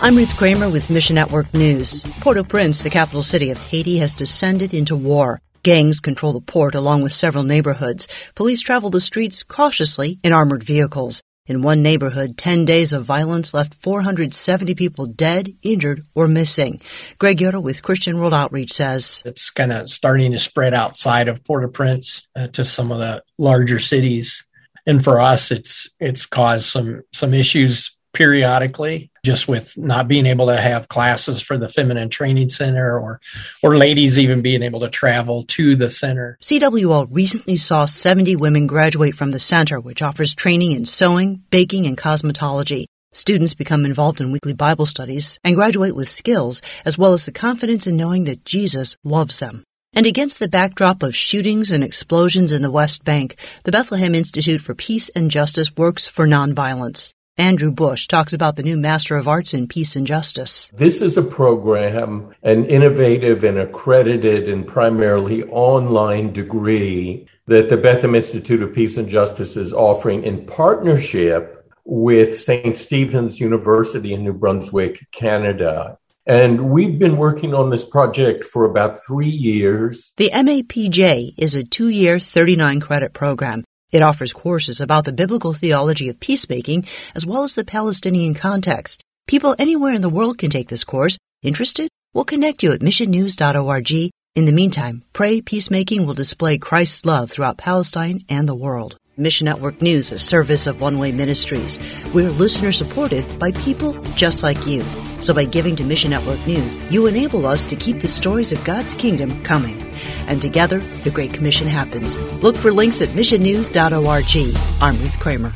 I'm Ruth Kramer with Mission Network News. Port au Prince, the capital city of Haiti, has descended into war. Gangs control the port along with several neighborhoods. Police travel the streets cautiously in armored vehicles. In one neighborhood, 10 days of violence left 470 people dead, injured, or missing. Greg Yoder with Christian World Outreach says it's kind of starting to spread outside of Port-au-Prince uh, to some of the larger cities. And for us, it's it's caused some some issues periodically just with not being able to have classes for the feminine training center or or ladies even being able to travel to the center. CWO recently saw 70 women graduate from the center which offers training in sewing, baking and cosmetology. Students become involved in weekly Bible studies and graduate with skills as well as the confidence in knowing that Jesus loves them. And against the backdrop of shootings and explosions in the West Bank, the Bethlehem Institute for Peace and Justice works for nonviolence. Andrew Bush talks about the new Master of Arts in Peace and Justice. This is a program, an innovative and accredited and primarily online degree that the Bethlehem Institute of Peace and Justice is offering in partnership with St. Stephen's University in New Brunswick, Canada. And we've been working on this project for about three years. The MAPJ is a two year, 39 credit program it offers courses about the biblical theology of peacemaking as well as the Palestinian context. People anywhere in the world can take this course. Interested? We'll connect you at missionnews.org. In the meantime, pray peacemaking will display Christ's love throughout Palestine and the world. Mission Network News, a service of One Way Ministries. We're listener supported by people just like you. So by giving to Mission Network News, you enable us to keep the stories of God's kingdom coming. And together, the Great Commission happens. Look for links at missionnews.org. I'm Ruth Kramer.